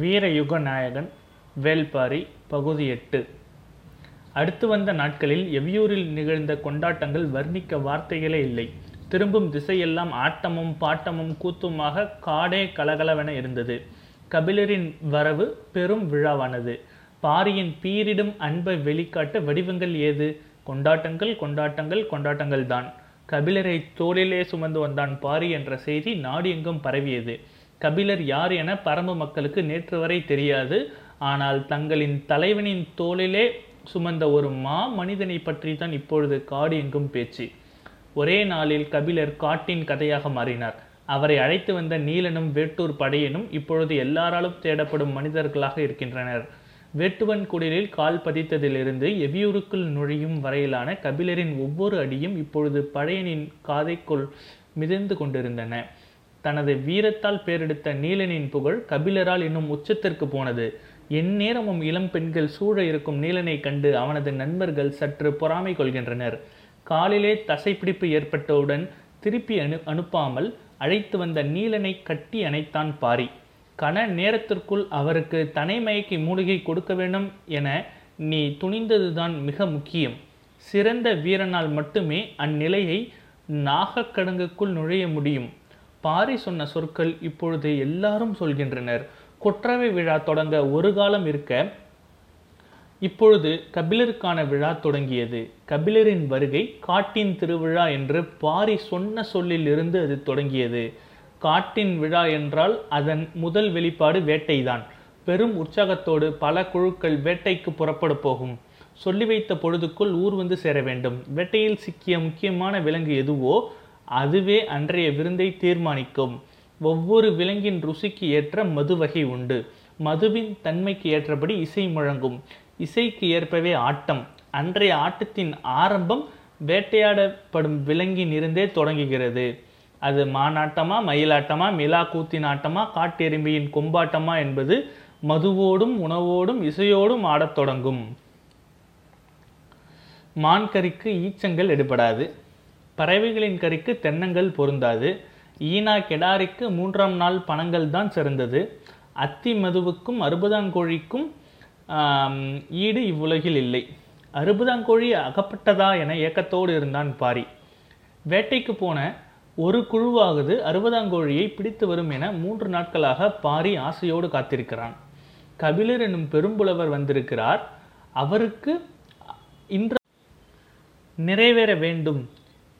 வீரயுக நாயகன் வேல்பாரி பகுதி எட்டு. அடுத்து வந்த நாட்களில் எவ்வியூரில் நிகழ்ந்த கொண்டாட்டங்கள் வர்ணிக்க வார்த்தைகளே இல்லை. திரும்பும் திசையெல்லாம் ஆட்டமும் பாட்டமும் கூத்துமாக காடே கலகலவென இருந்தது. கபிலரின் வரவு பெரும் விழாவானது. பாரியின் பீரிடும் அன்பை வெளிக்காட்ட வடிவங்கள் ஏது? கொண்டாட்டங்கள் கொண்டாட்டங்கள் கொண்டாட்டங்கள் தான் கபிலரை தோளிலே சுமந்து வந்தான் பாரி என்ற செய்தி நாடு எங்கும் பரவியது. கபிலர் யார் என பரம்பு மக்களுக்கு நேற்று வரை தெரியாது. ஆனால் தங்களின் தலைவனின் தோளிலே சுமந்த ஒரு மா மனிதனை பற்றி தான் இப்பொழுது காடு எங்கும் பேச்சு. ஒரே நாளில் கபிலர் காட்டின் கதையாக மாறினார். அவரை அழைத்து வந்த நீலனும் வேட்டூர் படையனும் இப்பொழுது எல்லாராலும் தேடப்படும் மனிதர்களாக இருக்கின்றனர். வேட்டுவன் குடிலில் கால் பதித்ததிலிருந்து எவியூருக்குள் நுழையும் வரையிலான கபிலரின் ஒவ்வொரு அடியும் இப்பொழுது படையனின் காதைக்குள் மிதந்து கொண்டிருந்தன. தனது வீரத்தால் பேரெடுத்த நீலனின் புகழ் கபிலரால் இன்னும் உச்சத்திற்கு போனது. எந்நேரமும் இளம் பெண்கள் சூழ இருக்கும் நீலனை கண்டு அவனது நண்பர்கள் சற்று பொறாமை கொள்கின்றனர். காலிலே தசைப்பிடிப்பு ஏற்பட்டவுடன் திருப்பி அனு அனுப்பாமல் அழைத்து வந்த நீலனை கட்டி அணைத்தான் பாரி. கன நேரத்திற்குள் அவருக்கு தனைமயக்கி மூலிகை கொடுக்க வேண்டும் என நீ துணிந்ததுதான் மிக முக்கியம். சிறந்த வீரனால் மட்டுமே அந்நிலையை நாகக்கடங்குக்குள் நுழைய முடியும். பாரி சொன்ன சொற்கள் இப்பொழுது எல்லாரும் சொல்கின்றனர். கொற்றவை விழா தொடங்க ஒரு காலம் இருக்க இப்பொழுது கபிலருக்கான விழா தொடங்கியது. கபிலரின் வருகை காட்டின் திருவிழா என்று பாரி சொன்ன சொல்லிலிருந்து அது தொடங்கியது. காட்டின் விழா என்றால் அதன் முதல் வெளிப்பாடு வேட்டைதான். பெரும் உற்சாகத்தோடு பல குழுக்கள் வேட்டைக்கு புறப்பட போகும். சொல்லி வைத்த பொழுதுக்குள் ஊர் வந்து சேர வேண்டும். வேட்டையில் சிக்கிய முக்கியமான விலங்கு எதுவோ அதுவே அன்றைய விருந்தை தீர்மானிக்கும். ஒவ்வொரு விலங்கின் ருசிக்கு ஏற்ற மது வகை உண்டு. மதுவின் தன்மைக்கு ஏற்றபடி இசை முழங்கும். இசைக்கு ஏற்பவே ஆட்டம். அன்றைய ஆட்டத்தின் ஆரம்பம் வேட்டையாடப்படும் விலங்கின் இருந்தே தொடங்குகிறது. அது மானாட்டமா மயிலாட்டமா மிலா கூத்தின் ஆட்டமா காட்டெருமையின் கொம்பாட்டமா என்பது மதுவோடும் உணவோடும் இசையோடும் ஆடத் தொடங்கும். மான்கறிக்கு ஈச்சங்கள் எடுபடாது. பறவைகளின் கறிக்கு தென்னங்கள் பொருந்தாது. ஈனா கெடாரிக்கு மூன்றாம் நாள் பணங்கள் தான் சிறந்தது. அத்தி மதுவுக்கும் அறுபதாங்கோழிக்கும் ஈடு இவ்வுலகில் இல்லை. அறுபதாங்கோழி அகப்பட்டதா என ஏக்கத்தோடு இருந்தான் பாரி. வேட்டைக்கு போன ஒரு குழுவாவது அறுபதாங்கோழியை பிடித்து வரும் என மூன்று நாட்களாக பாரி ஆசையோடு காத்திருக்கிறான். கபிலர் என்னும் பெரும்புலவர் வந்திருக்கிறார். அவருக்கு இன்று நிறைவேற வேண்டும்.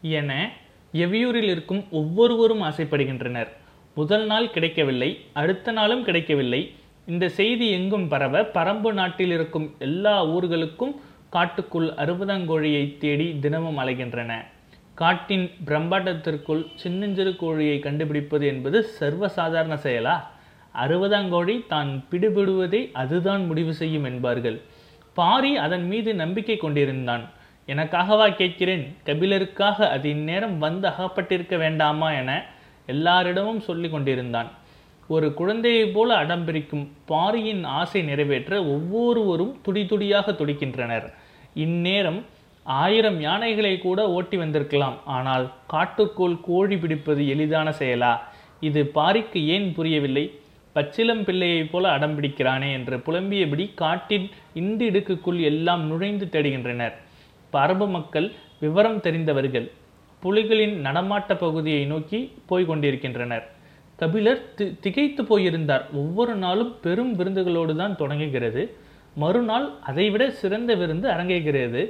என எவ்வியூரில் இருக்கும் ஒவ்வொருவரும் ஆசைப்படுகின்றனர். முதல் நாள் கிடைக்கவில்லை அடுத்த நாளும் கிடைக்கவில்லை. இந்த செய்தி எங்கும் பரவ பரம்பு நாட்டில் இருக்கும் எல்லா ஊர்களுக்கும் காட்டுக்குள் அறுபதங்கோழியை தேடி தினமும் அலைகின்றன. காட்டின் பிரம்மாண்டத்திற்குள் சின்னஞ்சிறு கோழியை கண்டுபிடிப்பது என்பது சர்வசாதாரண செயலா? அறுபதாங்கோழி தான் பிடுபிடுவதை அதுதான் முடிவு செய்யும் என்பார்கள். பாரி அதன் மீது நம்பிக்கை கொண்டிருந்தான். எனக்காகவா கேட்கிறேன்? கபிலருக்காக அது இந்நேரம் வந்து அகப்பட்டிருக்க வேண்டாமா என எல்லாரிடமும் சொல்லி கொண்டிருந்தான். ஒரு குழந்தையைப் போல அடம்பிரிக்கும் பாரியின் ஆசை நிறைவேற்ற ஒவ்வொருவரும் துடி துடியாக துடிக்கின்றனர். இந்நேரம் ஆயிரம் யானைகளை கூட ஓட்டி வந்திருக்கலாம். ஆனால் காட்டுக்குள் கோழி பிடிப்பது எளிதான செயலா? இது பாரிக்கு ஏன் புரியவில்லை? பச்சிலம் பிள்ளையைப் போல அடம்பிடிக்கிறானே என்று புலம்பியபடி காட்டின் இண்டு இடுக்குக்குள் எல்லாம் நுழைந்து தேடுகின்றனர். பரபு மக்கள் விவரம் தெரிந்தவர்கள் புலிகளின் நடமாட்ட பகுதியை நோக்கி போய் கொண்டிருக்கின்றனர். கபிலர் தி திகைத்து போயிருந்தார். ஒவ்வொரு நாளும் பெரும் விருந்துகளோடு தான் தொடங்குகிறது. மறுநாள் அதைவிட சிறந்த விருந்து அரங்கேகிறது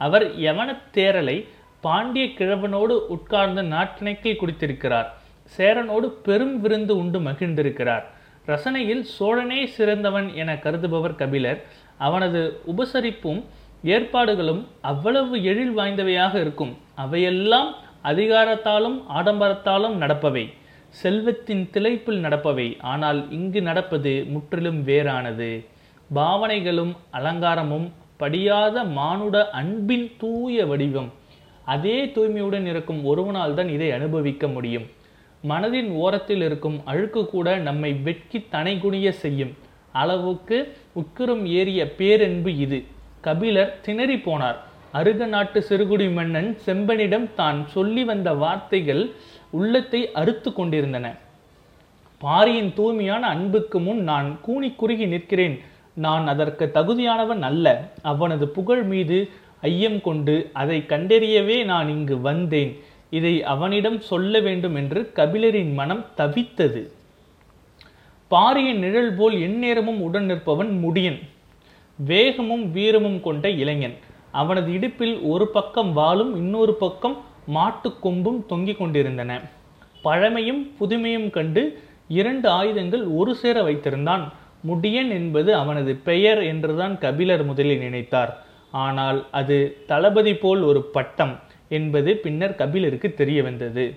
அவர் யவன தேரலை பாண்டிய கிழவனோடு உட்கார்ந்து நாட்டினைக்கில் குடித்திருக்கிறார். சேரனோடு பெரும் விருந்து உண்டு மகிழ்ந்திருக்கிறார். ரசனையில் சோழனே சிறந்தவன் என கருதுபவர் கபிலர். அவனது உபசரிப்பும் ஏற்பாடுகளும் அவ்வளவு எழில் வாய்ந்தவையாக இருக்கும். அவையெல்லாம் அதிகாரத்தாலும் ஆடம்பரத்தாலும் நடப்பவை. செல்வத்தின் திளைப்பில் நடப்பவை. ஆனால் இங்கு நடப்பது முற்றிலும் வேறானது. பாவனைகளும் அலங்காரமும் படியாத மானுட அன்பின் தூய வடிவம். அதே தூய்மையுடன் இருக்கும் ஒருவனால் தான் இதை அனுபவிக்க முடியும். மனதின் ஓரத்தில் இருக்கும் அழுக்கு கூட நம்மை வெட்கி தனைகுனிய செய்யும். அளவுக்கு உட்குறம் ஏறிய பேரன்பு இது. கபிலர் திணறி போனார். அருக நாட்டு சிறுகுடி மன்னன் செம்பனிடம் தான் சொல்லி வந்த வார்த்தைகள் உள்ளத்தை அறுத்து கொண்டிருந்தன. பாரியின் தூய்மையான அன்புக்கு முன் நான் கூனி குறுகி நிற்கிறேன். நான் அதற்கு தகுதியானவன் அல்ல. அவனது புகழ் மீது ஐயம் கொண்டு அதை கண்டறியவே நான் இங்கு வந்தேன். இதை அவனிடம் சொல்ல வேண்டும் என்று கபிலரின் மனம் தவித்தது. பாரியின் நிழல் போல் எந்நேரமும் உடன் நிற்பவன் முடியன். வேகமும் வீரமும் கொண்ட இளைஞன். அவனது இடுப்பில் ஒரு பக்கம் வாளும் இன்னொரு பக்கம் மாட்டுக்கொம்பும் தொங்கிக் கொண்டிருந்தன. பழமையும் புதுமையும் கண்டு இரண்டு ஆயுதங்கள் ஒரு சேர வைத்திருந்தான். முடியன் என்பது அவனது பெயர் என்றுதான் கபிலர் முதலில் நினைத்தார். ஆனால் அது தளபதி போல் ஒரு பட்டம் என்பது பின்னர் கபிலருக்கு தெரிய வந்தது.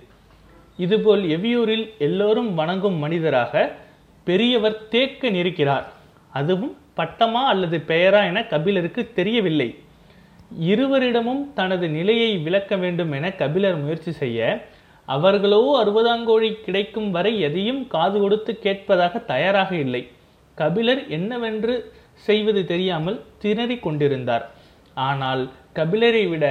இதுபோல் எவியூரில் எல்லோரும் வணங்கும் மனிதராக பெரியவர் தேக்க நிற்கிறார் அதுவும் பட்டமா அல்லது பெயரா என கபிலருக்கு தெரியவில்லை. இருவரிடமும் தனது நிலையை விளக்க வேண்டும் என கபிலர் முயற்சி செய்ய அவர்களோ அறுபதாங்கோழி கிடைக்கும் வரை எதையும் காது கொடுத்து கேட்பதாக தயாராக இல்லை. கபிலர் என்னவென்று செய்வது தெரியாமல் திணறிக் கொண்டிருந்தார். ஆனால் கபிலரை விட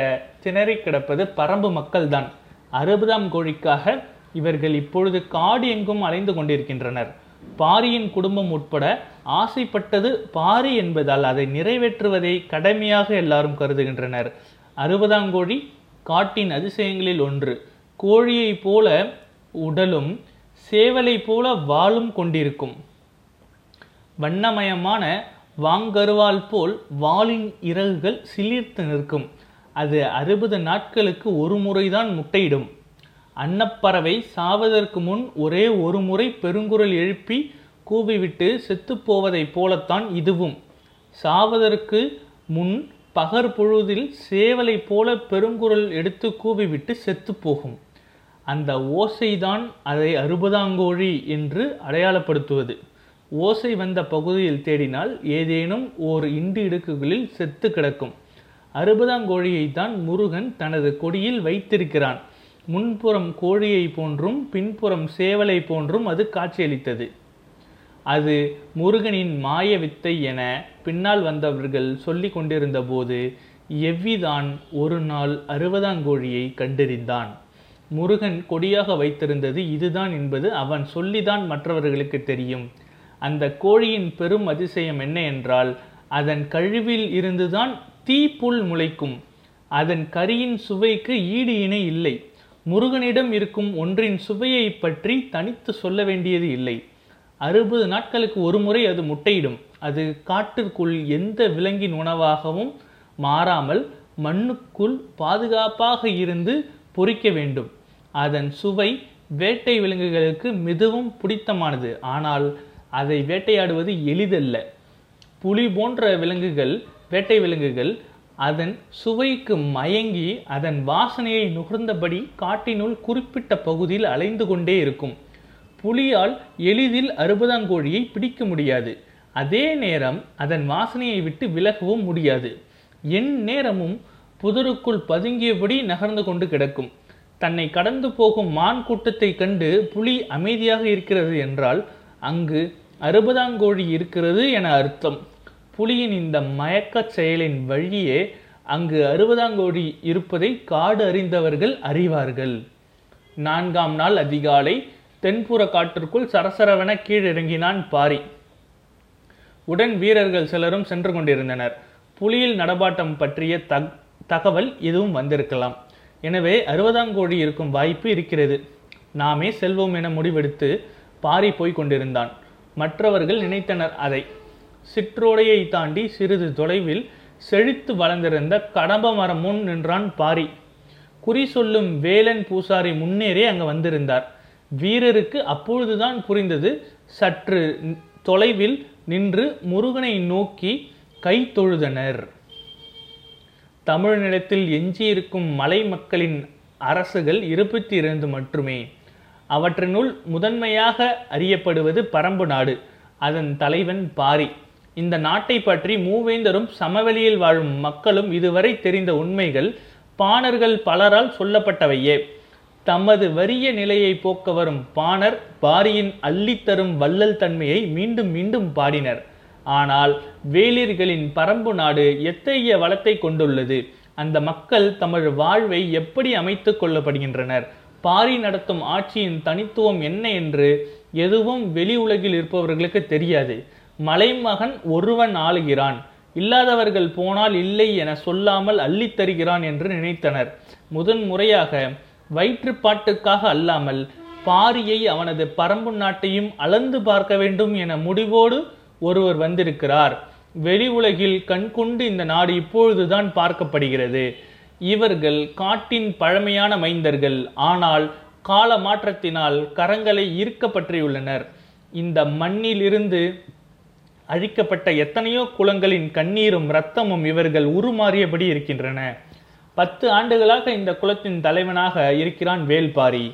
திணறி கிடப்பது பரம்பு மக்கள்தான். அறுபதாம் கோழிக்காக இவர்கள் இப்பொழுது காடு எங்கும் அலைந்து கொண்டிருக்கின்றனர். பாரியின் குடும்பம் உட்பட ஆசைப்பட்டது பாரி என்பதால் அதை நிறைவேற்றுவதை கடமையாக எல்லாரும் கருதுகின்றனர். அறுபதாம் கோழி காட்டின் அதிசயங்களில் ஒன்று. கோழியைப் போல உடலும் சேவலை போல வாளும் கொண்டிருக்கும். வண்ணமயமான வாங்கருவால் போல் வாளின் இறகுகள் சிலிர்த்து நிற்கும். அது அறுபது நாட்களுக்கு ஒரு முறைதான் முட்டையிடும். அன்னப்பறவை சாவதற்கு முன் ஒரே ஒரு முறை பெருங்குரல் எழுப்பி கூவிவிட்டு செத்துப்போவதைப் போலத்தான் இதுவும். சாவதற்கு முன் பகர் பொழுதில் சேவலை போல பெருங்குரல் எடுத்து கூவிவிட்டு செத்துப்போகும் அந்த ஓசைதான் அதை அறுபதாங்கோழி என்று அடையாளப்படுத்துவது. ஓசை வந்த பகுதியில் தேடினால் ஏதேனும் ஓர் இண்டு இடுக்குகளில் செத்து கிடக்கும். அறுபதாங்கோழியை தான் முருகன் தனது கொடியில் வைத்திருக்கிறான். முன்புறம் கோழியை போன்றும் பின்புறம் சேவலை போன்றும் அது காட்சியளித்தது. அது முருகனின் மாய வித்தை என பின்னால் வந்தவர்கள் சொல்லிக் கொண்டிருந்த போது எவ்விதான் ஒரு நாள் அறுபதாங்கோழியை கண்டறிந்தான். முருகன் கொடியாக வைத்திருந்தது இதுதான் என்பது அவன் சொல்லிதான் மற்றவர்களுக்கு தெரியும். அந்த கோழியின் பெரும் அதிசயம் என்ன என்றால் அதன் கழிவில் இருந்துதான் தீப்புல் முளைக்கும். அதன் கரியின் சுவைக்கு ஈடு இணை இல்லை. முருகனிடம் இருக்கும் ஒன்றின் சுவையை பற்றி தனித்து சொல்ல வேண்டியது இல்லை. அறுபது நாட்களுக்கு ஒரு முறை அது முட்டையிடும். அது காட்டிற்குள் எந்த விலங்கின் உணவாகவும் மாறாமல் மண்ணுக்குள் பாதுகாப்பாக இருந்து பொறிக்க வேண்டும். அதன் சுவை வேட்டை விலங்குகளுக்கு மிகவும் பிடித்தமானது. ஆனால் அதை வேட்டையாடுவது எளிதல்ல. புலி போன்ற விலங்குகள் வேட்டை விலங்குகள் அதன் சுவைக்கு மயங்கி அதன் வாசனையை நுகர்ந்தபடி காட்டினுள் குறிப்பிட்ட பகுதியில் அலைந்து கொண்டே இருக்கும். புலியால் எளிதில் அறுபதாங்கோழியை பிடிக்க முடியாது. அதே நேரம் அதன் வாசனையை விட்டு விலகவும் முடியாது. என் நேரமும் புதருக்குள் பதுங்கியபடி நகர்ந்து கொண்டு கிடக்கும். தன்னை கடந்து போகும் மான் கூட்டத்தை கண்டு புலி அமைதியாக இருக்கிறது என்றால் அங்கு அறுபதாங்கோழி இருக்கிறது என அர்த்தம். புலியின் இந்த மயக்கச் செயலின் வழியே அங்கு அறுபதாங்கோடி இருப்பதை காடு அறிந்தவர்கள் அறிவார்கள். நான்காம் நாள் அதிகாலை தென்புற காட்டிற்குள் சரசரவென கீழிறங்கினான் பாரி. உடன் வீரர்கள் சிலரும் சென்று கொண்டிருந்தனர். புலியில் நடபாட்டம் பற்றிய தக் தகவல் எதுவும் வந்திருக்கலாம். எனவே அறுபதாங்கோடி இருக்கும் வாய்ப்பு இருக்கிறது. நாமே செல்வோம் என முடிவெடுத்து பாரி போய்க் கொண்டிருந்தான். மற்றவர்கள் நினைத்தனர் அதை. சிற்றோடையை தாண்டி சிறிது தொலைவில் செழித்து வளர்ந்திருந்த கடம்ப மரம் முன் நின்றான் பாரி. குறி சொல்லும் வேலன் பூசாரி முன்னேறே அங்கு வந்திருந்தார். வீரருக்கு அப்பொழுதுதான் புரிந்தது சற்று தொலைவில் நின்று முருகனை நோக்கி கை தொழுதனர். தமிழ் நிலத்தில் எஞ்சியிருக்கும் மலை மக்களின் அரசுகள் இருபத்தி இரண்டு மட்டுமே. அவற்றினுள் முதன்மையாக அறியப்படுவது பரம்பு நாடு அதன் தலைவன் பாரி. இந்த நாட்டை பற்றி மூவேந்தரும் சமவெளியில் வாழும் மக்களும் இதுவரை தெரிந்த உண்மைகள் பாணர்கள் பலரால் சொல்லப்பட்டவையே. தமது வறிய நிலையை போக்க வரும் பாணர் பாரியின் அள்ளித்தரும் வள்ளல் தன்மையை மீண்டும் மீண்டும் பாடினர். ஆனால் வேளிர்களின் பரம்பு நாடு எத்தகைய வளத்தை கொண்டுள்ளது? அந்த மக்கள் தமது வாழ்வை எப்படி அமைத்துக் கொள்ளப்படுகின்றனர்? பாரி நடத்தும் ஆட்சியின் தனித்துவம் என்ன என்று எதுவும் வெளி உலகில் இருப்பவர்களுக்கு தெரியாது. மலைமகன் ஒருவன் ஆளுகிறான். இல்லாதவர்கள் போனால் இல்லை என சொல்லாமல் அள்ளித் தருகிறான் என்று நினைத்தனர். முதன் முறையாக வயிற்றுப்பாட்டுக்காக அல்லாமல் பாரியை அவனது பரம்பு நாட்டையும் அளந்து பார்க்க வேண்டும் என முடிவோடு ஒருவர் வந்திருக்கிறார். வெளி உலகில் கண்கொண்டு இந்த நாடு இப்பொழுதுதான் பார்க்கப்படுகிறது. இவர்கள் காட்டின் பழமையான மைந்தர்கள். ஆனால் கால மாற்றத்தினால் கரங்களை ஈர்க்க பற்றியுள்ளனர் இந்த மண்ணிலிருந்து அழிக்கப்பட்ட எத்தனையோ குளங்களின் கண்ணீரும் இரத்தமும் இவர்கள் உருமாறியபடி இருக்கின்றன. பத்து ஆண்டுகளாக இந்த குலத்தின் தலைவனாக இருக்கிறான் வேல்பாரி.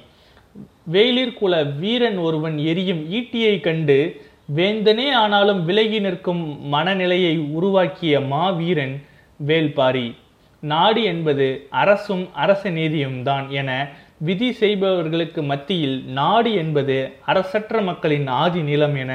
வேளிர் குல வீரன் ஒருவன் எரியும் ஈட்டியை கண்டு வேந்தனே ஆனாலும் விலகி நிற்கும் மனநிலையை உருவாக்கிய மாவீரன் வேல்பாரி. நாடு என்பது அரசும் அரச நீதியும் தான் என விதி செய்பவர்களுக்கு மத்தியில் நாடு என்பது அரசற்ற மக்களின் ஆதி நிலம் என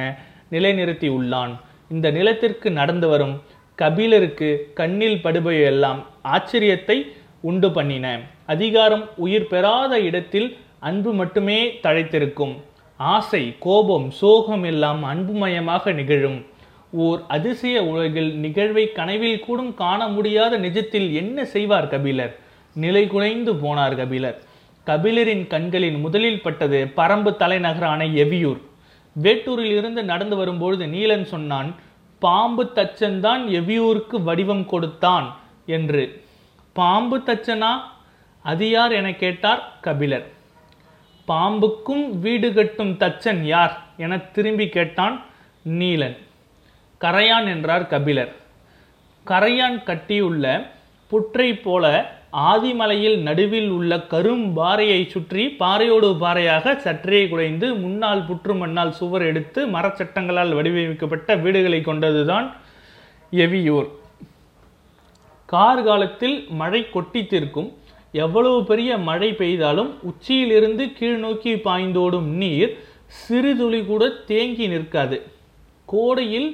நிலைநிறுத்தி உள்ளான். இந்த நிலத்திற்கு நடந்து வரும் கபிலருக்கு கண்ணில் படுபவையெல்லாம் ஆச்சரியத்தை உண்டு பண்ணின. அதிகாரம் உயிர் பெறாத இடத்தில் அன்பு மட்டுமே தழைத்திருக்கும். ஆசை கோபம் சோகம் எல்லாம் அன்புமயமாக நிகழும். ஓர் அதிசய உலகில் நிகழ்வை கனவில் கூடும் காண முடியாத நிஜத்தில் என்ன செய்வார் கபிலர்? நிலை குலைந்து போனார் கபிலர். கபிலரின் கண்களின் முதலில் பட்டது பரம்பு தலைநகரான எவியூர். வேட்டூரில் இருந்து நடந்து வரும்பொழுது நீலன் சொன்னான் பாம்பு தச்சன்தான் எவ்வியூருக்கு வடிவம் கொடுத்தான் என்று. பாம்பு தச்சனா? அது யார் என கேட்டார் கபிலர். பாம்புக்கும் வீடு கட்டும் தச்சன் யார்? என திரும்பி கேட்டான் நீலன். கரையான் என்றார் கபிலர். கரையான் கட்டியுள்ள புற்றை போல ஆதிமலையில் நடுவில் உள்ள கரும்பாறையை சுற்றி பாறையோடு பாறையாக சற்றே குறைந்து முன்னால் புற்று மண்ணால் சுவர் எடுத்து மரச்சட்டங்களால் வடிவமைக்கப்பட்ட வீடுகளை கொண்டதுதான் எவியூர். கார்காலத்தில் மழை கொட்டி தீர்க்கும். எவ்வளவு பெரிய மழை பெய்தாலும் உச்சியிலிருந்து கீழ் நோக்கி பாய்ந்தோடும் நீர் சிறுதுளி கூட தேங்கி நிற்காது. கோடையில்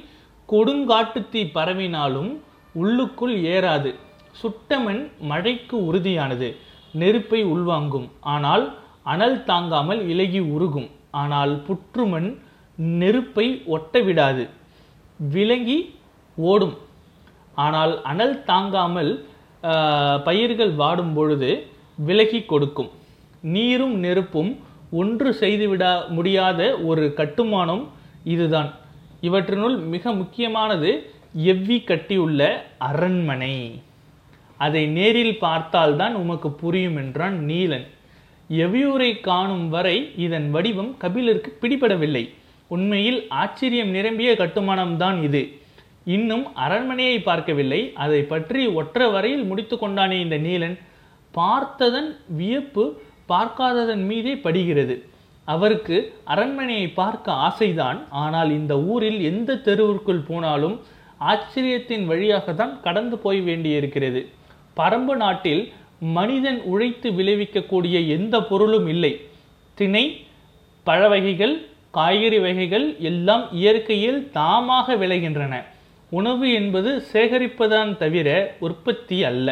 கொடுங்காட்டுத்தீ பரவினாலும் உள்ளுக்குள் ஏறாது. சுட்டமண் மழைக்கு உறுதியானது. நெருப்பை உள்வாங்கும். ஆனால் அனல் தாங்காமல் இலகி உருகும். ஆனால் புற்றுமண் நெருப்பை ஒட்ட விடாது விலங்கி ஓடும். ஆனால் அனல் தாங்காமல் பயிர்கள் வாடும் பொழுது விலகி கொடுக்கும். நீரும் நெருப்பும் ஒன்று செய்துவிட முடியாத ஒரு கட்டுமானம் இதுதான். இவற்றினுள் மிக முக்கியமானது எவ்வி கட்டியுள்ள அரண்மனை. அதை நேரில் பார்த்தால்தான் உமக்கு புரியும் என்றான் நீலன். எவ்வியூரை காணும் வரை இதன் வடிவம் கபிலருக்கு பிடிபடவில்லை. உண்மையில் ஆச்சரியம் நிரம்பிய கட்டுமானம்தான் இது. இன்னும் அரண்மனையை பார்க்கவில்லை. அதை பற்றி ஒற்ற வரையில் முடித்து கொண்டானே இந்த நீலன். பார்த்ததன் வியப்பு பார்க்காததன் மீதே படுகிறது. அவருக்கு அரண்மனையை பார்க்க ஆசைதான். ஆனால் இந்த ஊரில் எந்த தெருவிற்குள் போனாலும் ஆச்சரியத்தின் வழியாகத்தான் கடந்து போய் வேண்டியிருக்கிறது. பரம்பு நாட்டில் மனிதன் உழைத்து விளைவிக்கக்கூடிய எந்த பொருளும் இல்லை. திணை பழ வகைகள் காய்கறி வகைகள் எல்லாம் இயற்கையில் தாமாக விளைகின்றன. உணவு என்பது சேகரிப்பதான் தவிர உற்பத்தி அல்ல.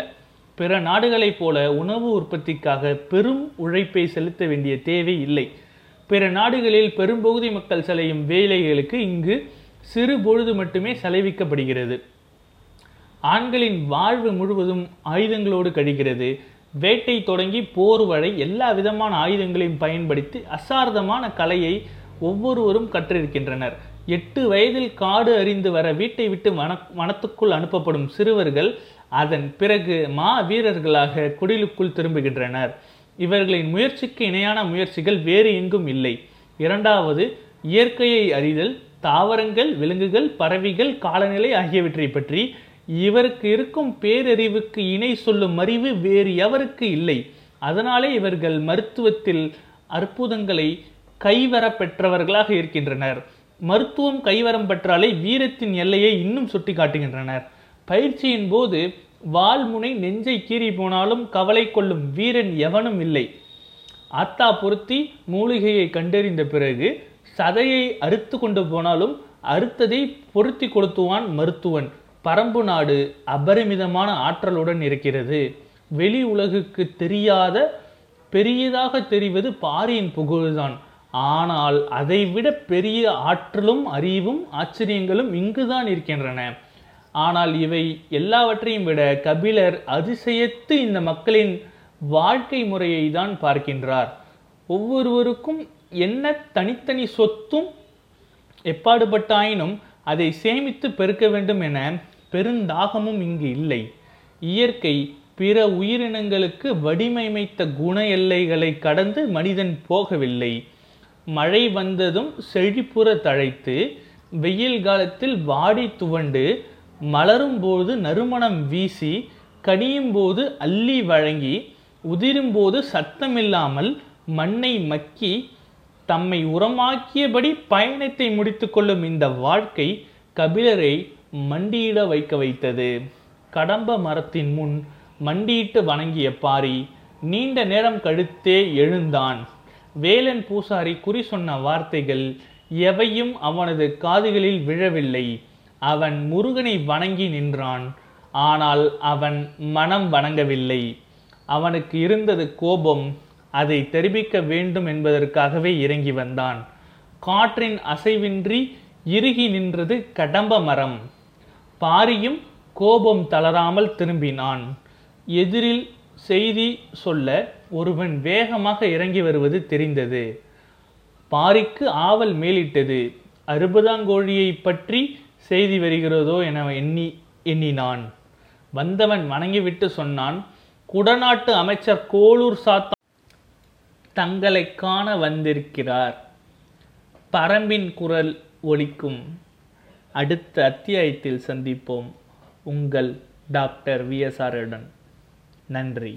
பிற நாடுகளைப் போல உணவு உற்பத்திக்காக பெரும் உழைப்பை செலுத்த வேண்டிய தேவை இல்லை. பிற நாடுகளில் பெரும்பகுதி மக்கள் செலையும் வேலைகளுக்கு இங்கு சிறு பொழுது மட்டுமே செலவிக்கப்படுகிறது. ஆண்களின் வாழ்வு முழுவதும் ஆயுதங்களோடு கழிகிறது. வேட்டை தொடங்கி போர் வரை எல்லா விதமான ஆயுதங்களையும் பயன்படுத்தி அசார்தமான கலையை ஒவ்வொருவரும் கற்றிருக்கின்றனர். எட்டு வயதில் காடு அறிந்து வர வீட்டை விட்டு வன வனத்துக்குள் அனுப்பப்படும் சிறுவர்கள் அதன் பிறகு மா வீரர்களாக குடிலுக்குள் திரும்புகின்றனர். இவர்களின் முயற்சிக்கு இணையான முயற்சிகள் வேறு எங்கும் இல்லை. இரண்டாவது இயற்கையை அறிதல் தாவரங்கள் விலங்குகள் பறவைகள் காலநிலை ஆகியவற்றை பற்றி இவருக்கு இருக்கும் பேரறிவுக்கு இணை சொல்லும் அறிவு வேறு எவருக்கு இல்லை. அதனாலே இவர்கள் மருத்துவத்தில் அற்புதங்களை கைவர பெற்றவர்களாக இருக்கின்றனர். மருத்துவம் கைவரம் பெற்றாலே வீரத்தின் எல்லையை இன்னும் சுட்டி காட்டுகின்றனர் பயிற்சியின் போது வால்முனை நெஞ்சை கீறி போனாலும் கவலை கொள்ளும் வீரன் எவனும் இல்லை. ஆத்தா பொருத்தி மூலிகையை கண்டறிந்த பிறகு சதையை அறுத்து கொண்டு போனாலும் அறுத்ததை பொருத்தி கொடுத்துவான் மருத்துவன். பரம்பு நாடு அபரிமிதமான ஆற்றலுடன் இருக்கிறது. வெளி உலகுக்கு தெரியாத பெரியதாக தெரிவது பாரியின் புகழ்தான். ஆனால் அதைவிட பெரிய ஆற்றலும் அறிவும் ஆச்சரியங்களும் இங்குதான் இருக்கின்றன. ஆனால் இவை எல்லாவற்றையும் விட கபிலர் அதிசயத்து இந்த மக்களின் வாழ்க்கை முறையை தான் பார்க்கின்றார். ஒவ்வொருவருக்கும் என்ன தனித்தனி சொத்தும் எப்பாடுபட்டாயினும் அதை சேமித்து பெருக்க வேண்டும் என பெருந்தாகமும் இங்கு இல்லை. இயற்கை பிற உயிரினங்களுக்கு வடிவமைத்த குண எல்லைகளை கடந்து மனிதன் போகவில்லை. மழை வந்ததும் செழிப்புற தழைத்து வெயில் காலத்தில் வாடி துவண்டு மலரும் போது நறுமணம் வீசி கனியும் போது அள்ளி வழங்கி உதிரும் போது சத்தமில்லாமல் மண்ணை மக்கி தம்மை உரமாக்கியபடி பயணத்தை முடித்துக்கொள்ளும் இந்த வாழ்க்கை கபிலரை மண்டியிட வைக்க வைத்தது. கடம்ப மரத்தின் முன் மண்டியிட்டு வணங்கிய பாரி நீண்ட நேரம் கழுத்தே எழுந்தான். வேலன் பூசாரி குறி சொன்ன வார்த்தைகள் எவையும் அவனது காதுகளில் விழவில்லை. அவன் முருகனை வணங்கி நின்றான். ஆனால் அவன் மனம் வணங்கவில்லை. அவனுக்கு இருந்தது கோபம். அதை தெரிவிக்க வேண்டும் என்பதற்காகவே இறங்கி வந்தான். காற்றின் அசைவின்றி இறுகி நின்றது கடம்ப மரம். பாரியும் கோபம் தளராமல் திரும்பினான். எதிரில் செய்தி சொல்ல ஒருவன் வேகமாக இறங்கி வருவது தெரிந்தது. பாரிக்கு ஆவல் மேலிட்டது. அறுபதாங்கோழியை பற்றி செய்தி வருகிறதோ என எண்ணி எண்ணினான். வந்தவன் வணங்கிவிட்டு சொன்னான் குடநாட்டு அமைச்சர் கோளூர் சாத்தா தங்களை காண வந்திருக்கிறார். பரம்பின் குரல் ஒலிக்கும். அடுத்த அத்தியாயத்தில் சந்திப்போம். உங்கள் டாக்டர் விஎஸ்ஆருடன் நன்றி.